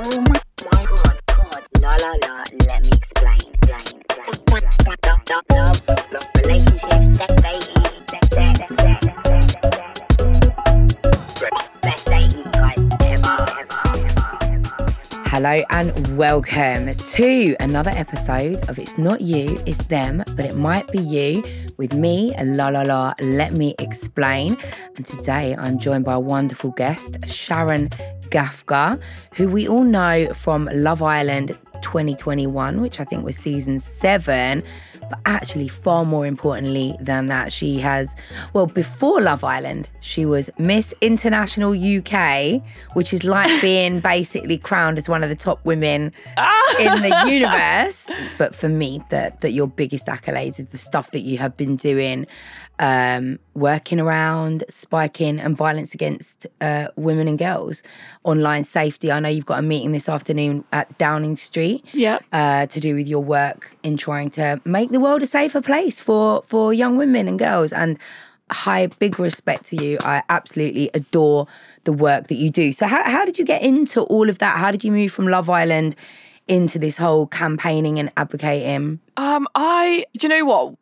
Oh. Hello and welcome to another episode of It's Not You, It's Them, but it might be you with me, La La La. Let me explain. And today I'm joined by a wonderful guest, Sharon Gaffka, who we all know from Love Island 2021, which I think was season seven. But actually, far more importantly than that, she has, well, before Love Island, she was Miss International UK, which is like being basically crowned as one of the top women ah! in the universe. But for me, that that your biggest accolades is the stuff that you have been doing, um, working around spiking and violence against uh, women and girls, online safety. I know you've got a meeting this afternoon at Downing Street Yep. uh, to do with your work in trying to make the world a safer place for for young women and girls. And high, big respect to you. I absolutely adore the work that you do. So, how how did you get into all of that? How did you move from Love Island into this whole campaigning and advocating? Um, I do you know what?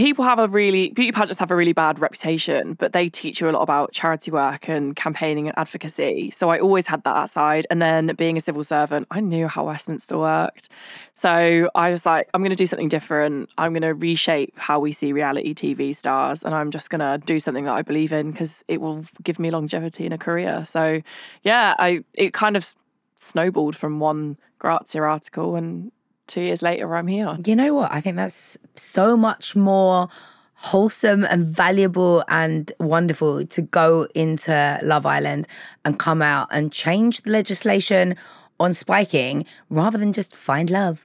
People have a really beauty pageants have a really bad reputation, but they teach you a lot about charity work and campaigning and advocacy. So I always had that side. And then being a civil servant, I knew how Westminster worked. So I was like, I'm going to do something different. I'm going to reshape how we see reality TV stars, and I'm just going to do something that I believe in because it will give me longevity in a career. So yeah, I it kind of snowballed from one Grazia article and two years later I'm here. You know what? I think that's so much more wholesome and valuable and wonderful to go into Love Island and come out and change the legislation on spiking rather than just find love.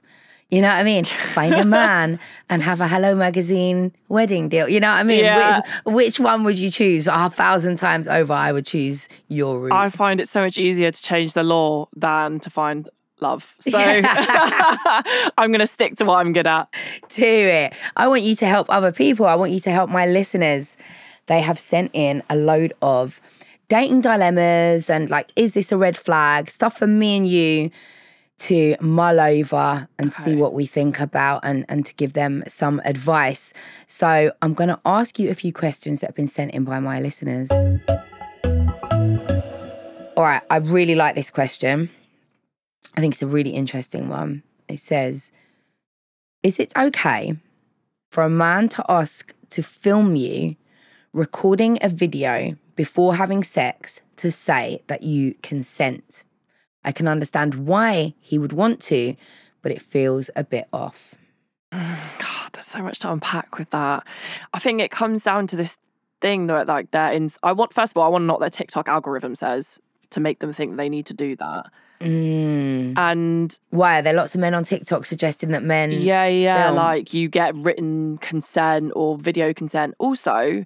You know what I mean? Find a man and have a Hello Magazine wedding deal. You know what I mean? Yeah. Which, which one would you choose? A thousand times over, I would choose your route. I find it so much easier to change the law than to find love. So I'm going to stick to what I'm good at. to it. I want you to help other people. I want you to help my listeners. They have sent in a load of dating dilemmas and like, is this a red flag? Stuff for me and you to mull over and see what we think about and, and to give them some advice. So I'm going to ask you a few questions that have been sent in by my listeners. All right, I really like this question. I think it's a really interesting one. It says, Is it okay for a man to ask to film you recording a video before having sex to say that you consent? I can understand why he would want to, but it feels a bit off. God, there's so much to unpack with that. I think it comes down to this thing that like they're in. I want first of all, I want to know what their TikTok algorithm says to make them think they need to do that. Mm. And Why? Are there lots of men on TikTok suggesting that men. yeah, yeah, film. like you get written consent or video consent. Also,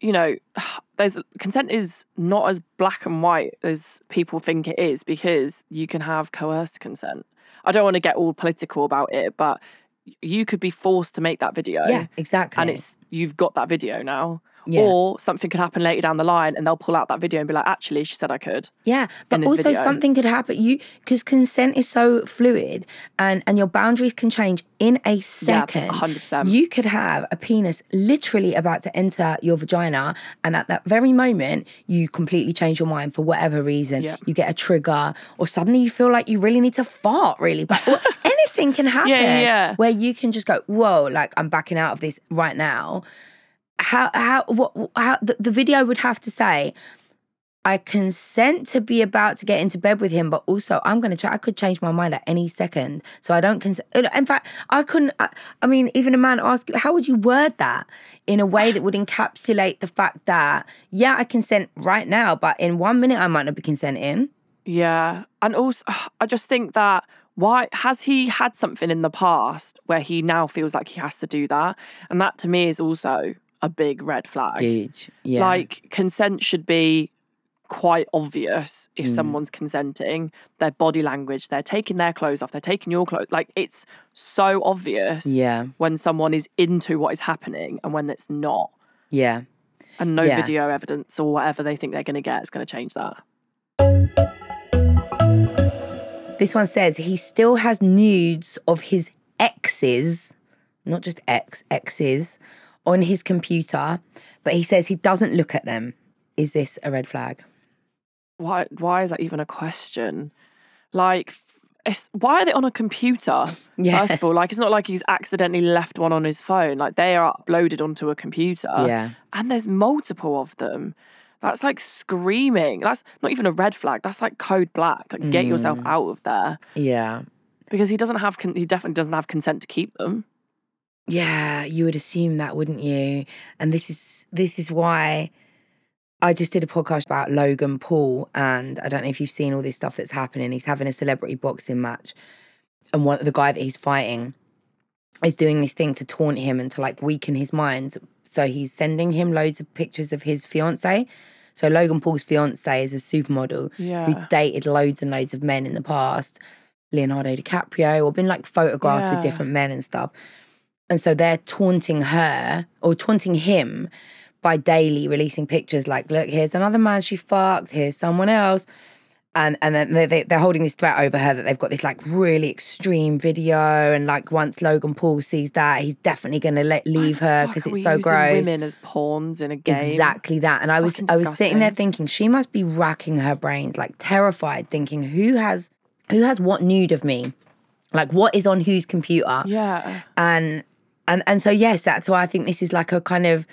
you know, there's consent is not as black and white as people think it is because you can have coerced consent. I don't want to get all political about it, but you could be forced to make that video. Yeah, exactly. And it's you've got that video now. Yeah. Or something could happen later down the line and they'll pull out that video and be like, actually, she said I could. Yeah, but also video. something could happen. You because consent is so fluid, and and your boundaries can change in a second. 100%. You could have a penis literally about to enter your vagina, and at that very moment, you completely change your mind for whatever reason. Yeah. You get a trigger, or suddenly you feel like you really need to fart. Really, but anything can happen. yeah, yeah. Where you can just go, whoa, like I'm backing out of this right now. How how what how the, the video would have to say I consent to be about to get into bed with him, but also I'm going to try. I could change my mind at any second, so I don't consent. In fact, I couldn't. I, I mean, even a man ask, how would you word that in a way that would encapsulate the fact that yeah, I consent right now, but in one minute I might not be consenting. Yeah. And also, I just think that why has he had something in the past where he now feels like he has to do that? And that to me is also a big red flag. Huge, yeah. Like consent should be quite obvious Mm. if someone's consenting. Their body language, they're taking their clothes off, they're taking your clothes. Like it's so obvious Yeah. when someone is into what is happening and when it's not. yeah. And no Yeah. video evidence or whatever they think they're going to get is going to change that. This one says he still has nudes of his exes, not just ex, exes, on his computer, but he says he doesn't look at them. Is this a red flag? Why? Why is that even a question? Like, why are they on a computer? Yeah. First of all, like it's not like he's accidentally left one on his phone. Like they are uploaded onto a computer. Yeah. And there's multiple of them. That's like screaming. That's not even a red flag. That's like code black. Like get yourself Mm. out of there Yeah. because he doesn't have. Con- he definitely doesn't have consent to keep them. Yeah, you would assume that, wouldn't you? And this is this is why I just did a podcast about Logan Paul, and I don't know if you've seen all this stuff that's happening. He's having a celebrity boxing match, and one the guy that he's fighting is doing this thing to taunt him and to like weaken his mind. So he's sending him loads of pictures of his fiance. So Logan Paul's fiance is a supermodel who dated loads and loads of men in the past, Leonardo DiCaprio, or been like photographed Yeah. with different men and stuff. And so they're taunting her or taunting him by daily releasing pictures like, look, here's another man she fucked, here's someone else. And, and then they, they, they're holding this threat over her that they've got this like really extreme video. And like once Logan Paul sees that, he's definitely going to let leave her because it's so using gross. Women as pawns in a game. Exactly that. And I was fucking I was sitting there thinking she must be racking her brains, like terrified, thinking who has who has what nude of me? Like what is on whose computer? Yeah. And and and so yes, that's why I think this is like a kind of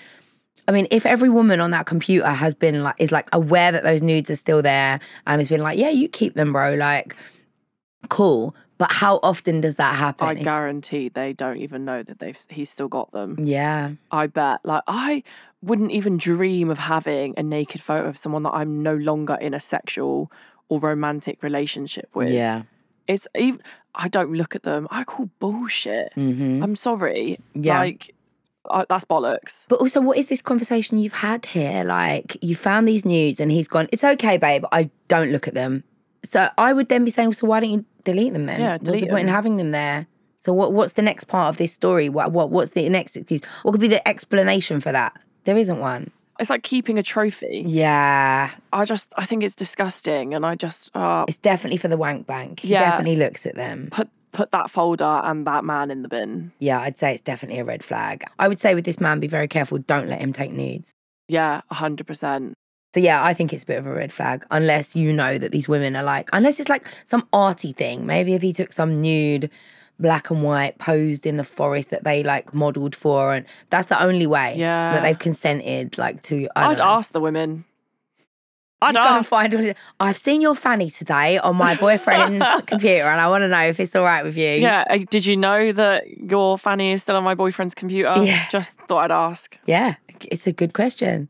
I mean, if every woman on that computer has been like is like aware that those nudes are still there and has been like, yeah, you keep them, bro, like cool. But how often does that happen? I guarantee they don't even know that they've he's still got them. yeah. I bet. Like I wouldn't even dream of having a naked photo of someone that I'm no longer in a sexual or romantic relationship with. Yeah. It's even I don't look at them. I call bullshit. Mm-hmm. I'm sorry. Yeah. Like I, that's bollocks. But also, what is this conversation you've had here? Like, you found these nudes and he's gone, it's okay, babe, I don't look at them. So I would then be saying, so why don't you delete them then? Yeah, delete What's the delete point in having them there? So what what's the next part of this story? What what what's the next excuse? What could be the explanation for that? There isn't one. It's like keeping a trophy. Yeah, I just I think it's disgusting and I just uh it's definitely for the wank bank. He Yeah. definitely looks at them. put put that folder and that man in the bin. Yeah, I'd say it's definitely a red flag. I would say with this man, be very careful. Don't let him take nudes. Yeah, hundred percent. So yeah, I think it's a bit of a red flag unless you know that these women are like, unless it's like some arty thing. Maybe if he took some nude, black and white, posed in the forest that they like modelled for, and that's the only way Yeah. that they've consented like to. I I'd know. ask the women. I'd You go ask. find. I've seen your fanny today on my boyfriend's computer, and I want to know if it's all right with you. Yeah. uh, Did you know that your fanny is still on my boyfriend's computer? Yeah. Just thought I'd ask. yeah, it's a good question.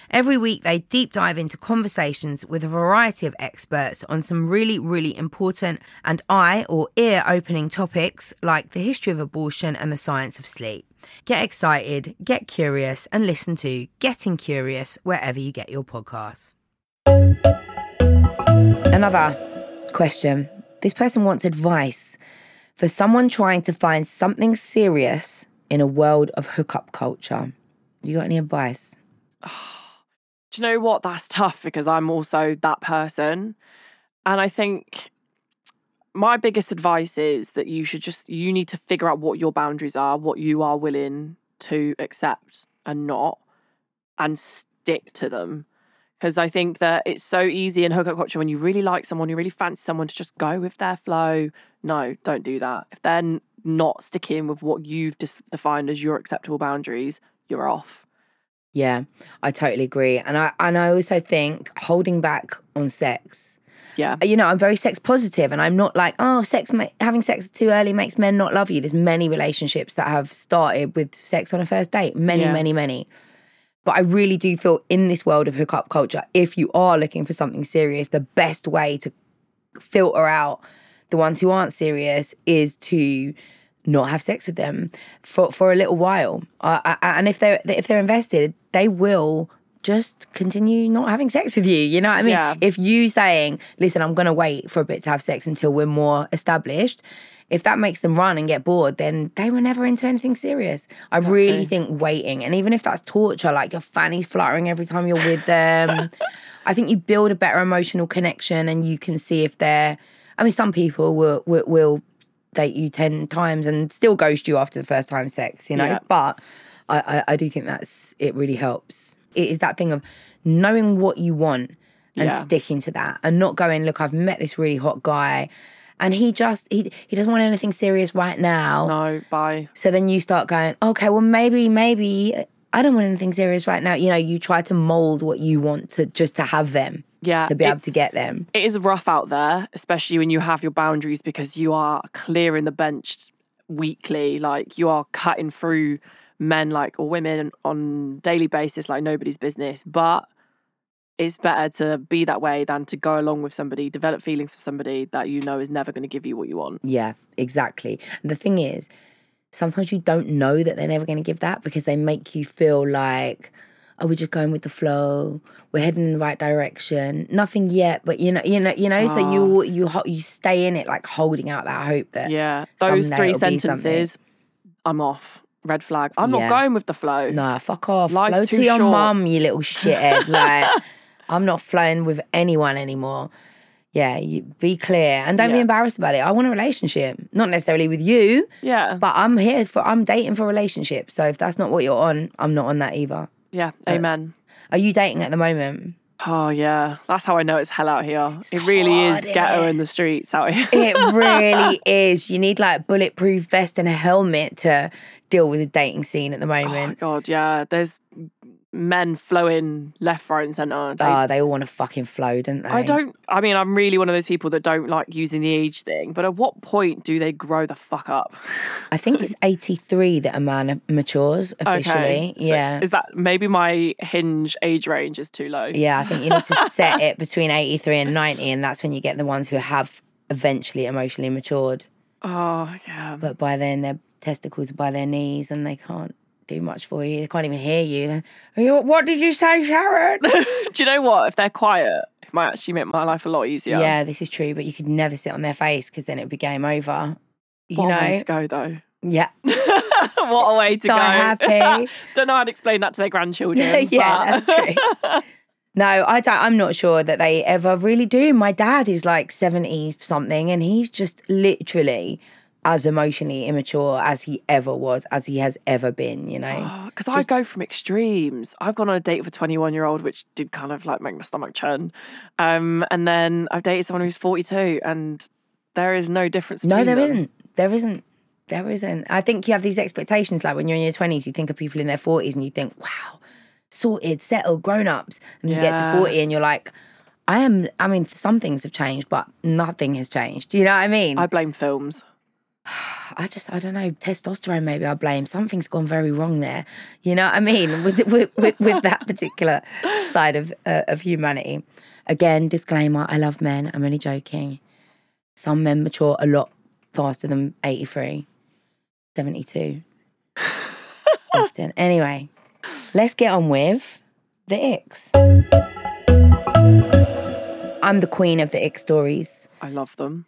Every week, they deep dive into conversations with a variety of experts on some really, really important and eye or ear opening topics like the history of abortion and the science of sleep. Get excited, get curious, and listen to Getting Curious wherever you get your podcasts. Another question. This person wants advice for someone trying to find something serious in a world of hookup culture. You got any advice? Do you know what? That's tough because I'm also that person. And I think my biggest advice is that you should just, you need to figure out what your boundaries are, what you are willing to accept and not, and stick to them. Because I think that it's so easy in hookup culture when you really like someone, you really fancy someone to just go with their flow. No, don't do that. If they're not sticking with what you've dis- defined as your acceptable boundaries, you're off. Yeah, I totally agree. And I and I also think holding back on sex. Yeah. You know, I'm very sex positive and I'm not like, oh, sex ma- having sex too early makes men not love you. There's many relationships that have started with sex on a first date. Many, Yeah. many, many. But I really do feel in this world of hookup culture, if you are looking for something serious, the best way to filter out the ones who aren't serious is to not have sex with them for for a little while. Uh, and if they're if they're invested, they will just continue not having sex with you. You know what I mean? Yeah. If you saying, "Listen, I'm going to wait for a bit to have sex until we're more established," if that makes them run and get bored, then they were never into anything serious. I really think waiting, and even if that's torture, like your fanny's fluttering every time you're with them, I think you build a better emotional connection, and you can see if they're. I mean, some people will will, will date you 10 times and still ghost you after the first time sex, you know? Yeah. But I, I, I do think that's, it really helps. It is that thing of knowing what you want and Yeah. sticking to that and not going, look, I've met this really hot guy and he just, he, he doesn't want anything serious right now. No, bye. So then you start going, okay, well, maybe, maybe I don't want anything serious right now. You know, you try to mold what you want to just to have them, Yeah. to be able to get them. It is rough out there, especially when you have your boundaries because you are clearing the bench weekly. Like you are cutting through men like or women on daily basis like nobody's business. But it's better to be that way than to go along with somebody, develop feelings for somebody that you know is never going to give you what you want. Yeah, exactly. The thing is, sometimes you don't know that they're never going to give that because they make you feel like, oh, we're just going with the flow. We're heading in the right direction. Nothing yet, but you know, you know, you know. So you ah. you you stay in it, like holding out that hope that Yeah. Those three sentences, I'm off. Red flag. I'm Yeah. not going with the flow. Nah, fuck off. Life's Flow too to your short. mum, you little shithead. like, I'm not flowing with anyone anymore. Yeah, you, be clear and don't be embarrassed about it. I want a relationship, not necessarily with you, Yeah. but I'm here for. I'm dating for a relationship. So if that's not what you're on, I'm not on that either. Yeah. Amen. Are you dating at the moment? Oh yeah, that's how I know it's hell out here. it really hard, is ghetto innit? in the streets out here. It really is. You need like bulletproof vest and a helmet to deal with the dating scene at the oh moment. god, yeah. There's men flowing left, right, and centre. They- Oh, they all want to fucking flow, don't they? I don't. I mean, I'm really one of those people that don't like using the age thing. But at what point do they grow the fuck up? I think it's 83 that a man matures officially. So yeah. Is that maybe my hinge age range is too low? Yeah, I think you need to set it between 83 and 90, and that's when you get the ones who have eventually emotionally matured. Oh yeah. But by then, their testicles are by their knees and they can't do much for you. They can't even hear you. They're, What did you say, Sharon? do you know what? If they're quiet, it might actually make my life a lot easier. yeah. this is true, but you could never sit on their face because then it would be game over. You What a way know? to go though. Yeah. what a way to go. happy. Don't know how to explain that to their grandchildren. yeah, that's true. No, I don't. I'm not sure that they ever really do. My dad is like 70 something, and he's just literally as emotionally immature as he ever was, as he has ever been. You know. Because I go from extremes. I've gone on a date with a 21 year old, which did kind of like make my stomach churn. Um, and then I've dated someone who's 42, and there is no difference. No, there isn't. There isn't. There isn't. I think you have these expectations. Like when you're in your 20s, you think of people in their 40s, and you think, "Wow, sorted, settled, grown ups." And you get to 40, and you're like. I am. I mean, some things have changed, but nothing has changed. Do you know what I mean? I blame films. I just, I don't know, testosterone maybe I blame. Something's gone very wrong there. You know what I mean? With, with, with, with that particular side of, uh, of humanity. Again, disclaimer I love men. I'm only joking. Some men mature a lot faster than 83, 72. Often. Anyway, let's get on with the icks. I'm the queen of the ick stories. I love them.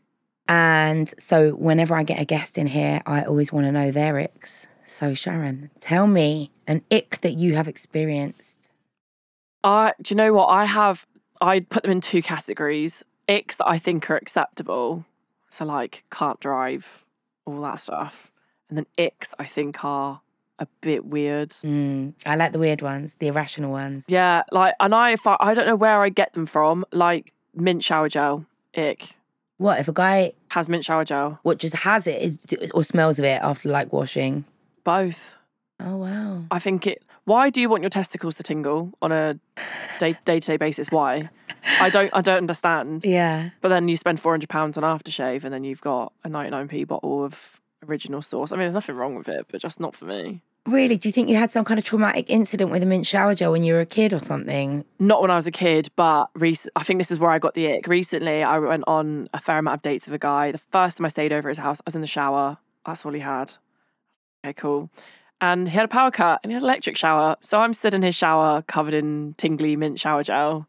And so whenever I get a guest in here, I always want to know their icks. So Sharon, tell me an ick that you have experienced. I do you know what I have? I put them in two categories: icks that I think are acceptable, so like can't drive, all that stuff, and then icks I think are a bit weird. Mm, I like the weird ones, the irrational ones. Yeah, like, and I, if I, I don't know where I get them from, like mint shower gel, ick. What if a guy Has mint shower gel. what just has it is or smells of it after like washing? Both. Oh wow. I think it. Why do you want your testicles to tingle on a day day to day basis? Why? I don't. I don't understand. Yeah. But then you spend four hundred pounds on aftershave, and then you've got a ninety nine p bottle of Original Source. I mean, there's nothing wrong with it, but just not for me. Really? Do you think you had some kind of traumatic incident with a mint shower gel when you were a kid or something? Not when I was a kid, but rec- I think this is where I got the ick. Recently, I went on a fair amount of dates with a guy. The first time I stayed over at his house, I was in the shower. That's all he had. Okay, cool. And he had a power cut and he had an electric shower. So I'm stood in his shower covered in tingly mint shower gel.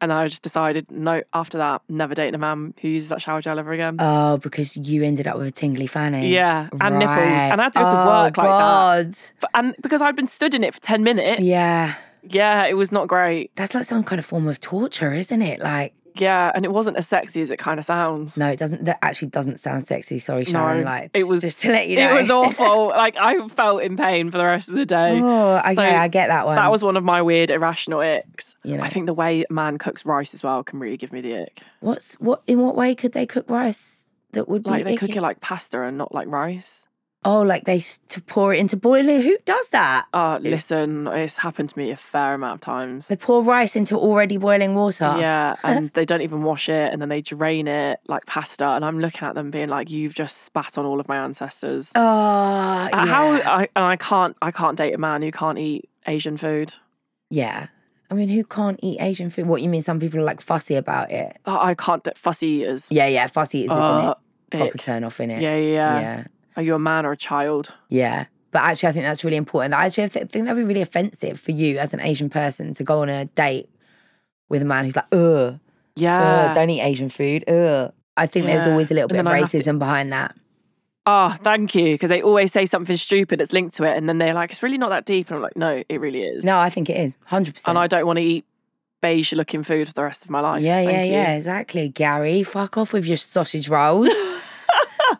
And I just decided, no, after that, never dating a man who uses that shower gel ever again. Oh, because you ended up with a tingly fanny. Yeah, and nipples. And I had to go to Oh, work like that. God. F- And because I'd been stood in it for 10 minutes. Yeah. Yeah, it was not great. That's like some kind of form of torture, isn't it? Like, Yeah, and it wasn't as sexy as it kind of sounds. no, it doesn't. That actually doesn't sound sexy. Sorry, Sharon. Like, it was just to let you know. It was awful. like I felt in pain for the rest of the day. Oh, okay, So I get that one. That was one of my weird irrational icks. You know. I think the way a man cooks rice as well can really give me the ick. What's what? In what way could they cook rice that would be Like they cook it like pasta and not like rice. Oh, like they to pour it into boiling. Who does that? Uh listen, it's happened to me a fair amount of times. They pour rice into already boiling water. Yeah, and they don't even wash it and then they drain it like pasta. And I'm looking at them being like, You've just spat on all of my ancestors. Oh, Uh, yeah. How I and I can't I can't date a man who can't eat Asian food. Yeah. I mean, who can't eat Asian food? What you mean? Some people are like fussy about it. Uh, I can't d- fussy eaters. Yeah, yeah, fussy is, isn't Uh, it? Proper ick. turn off in it. Yeah, yeah, yeah. Yeah, Are you a man or a child? yeah. But actually, I think that's really important. Actually, I th- think that'd be really offensive for you as an Asian person to go on a date with a man who's like, ugh, Yeah. ugh don't eat Asian food, ugh. I think there's always a little bit of I to- racism behind that. Oh, thank you. Because they always say something stupid that's linked to it, and then they're like, "It's really not that deep," and I'm like, "No, it really is." No, I think it is 100%. and I don't want to eat beige-looking food for the rest of my life. Yeah, yeah, you. yeah, exactly. Gary, fuck off with your sausage rolls.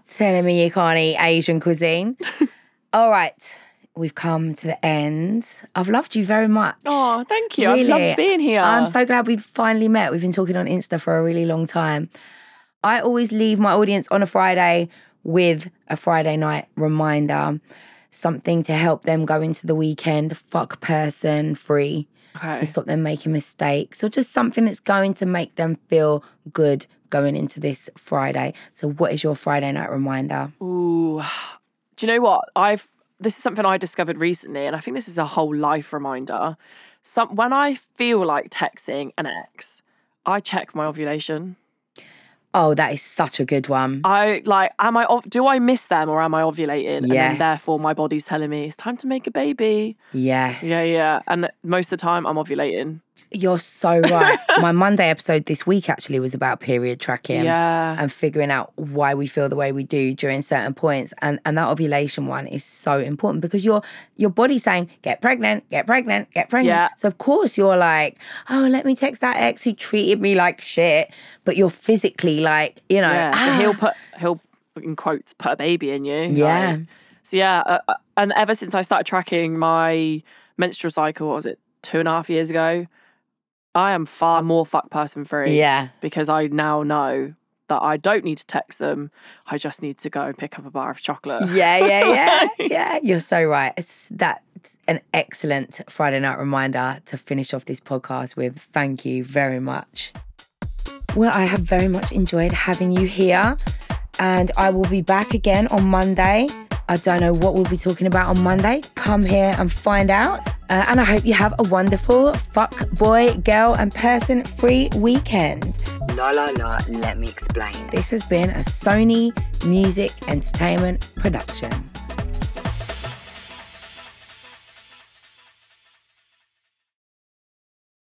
Telling me you can't eat Asian cuisine. All right, we've come to the end. I've loved you very much. Oh, thank you. I've loved being here. I'm so glad we've finally met. We've been talking on Insta for a really long time. I always leave my audience on a Friday with a Friday night reminder, something to help them go into the weekend fuck person free okay. to stop them making mistakes or just something that's going to make them feel good going into this Friday. So, what is your Friday night reminder? Ooh. Do you know what? I've this is something I discovered recently, and I think this is a whole life reminder. Some when I feel like texting an ex, I check my ovulation. Oh, that is such a good one. I like, am I? Do I miss them or am I ovulating? And Yes. then therefore my body's telling me it's time to make a baby. Yes. Yeah, yeah. And most of the time I'm ovulating. You're so right. My Monday episode this week actually was about period tracking. Yeah. And figuring out why we feel the way we do during certain points. And and that ovulation one is so important because your your body's saying, get pregnant, get pregnant, get pregnant. Yeah. So of course you're like, oh, let me text that ex who treated me like shit. But you're physically like, you know, Yeah. So ah, he'll put he'll in quotes put a baby in you. Yeah. like- so yeah, uh, uh, and ever since I started tracking my menstrual cycle, what was it two and a half years ago? I am far more fuck person free. Yeah. Because I now know that I don't need to text them. I just need to go and pick up a bar of chocolate. Yeah, yeah, yeah, yeah. You're so right. It's that's an excellent Friday night reminder to finish off this podcast with. Thank you very much. Well, I have very much enjoyed having you here, and I will be back again on Monday. I don't know what we'll be talking about on Monday. Come here and find out. Uh, and I hope you have a wonderful fuck boy, girl, and person free weekend. La la la, let me explain. This has been a Sony Music Entertainment production.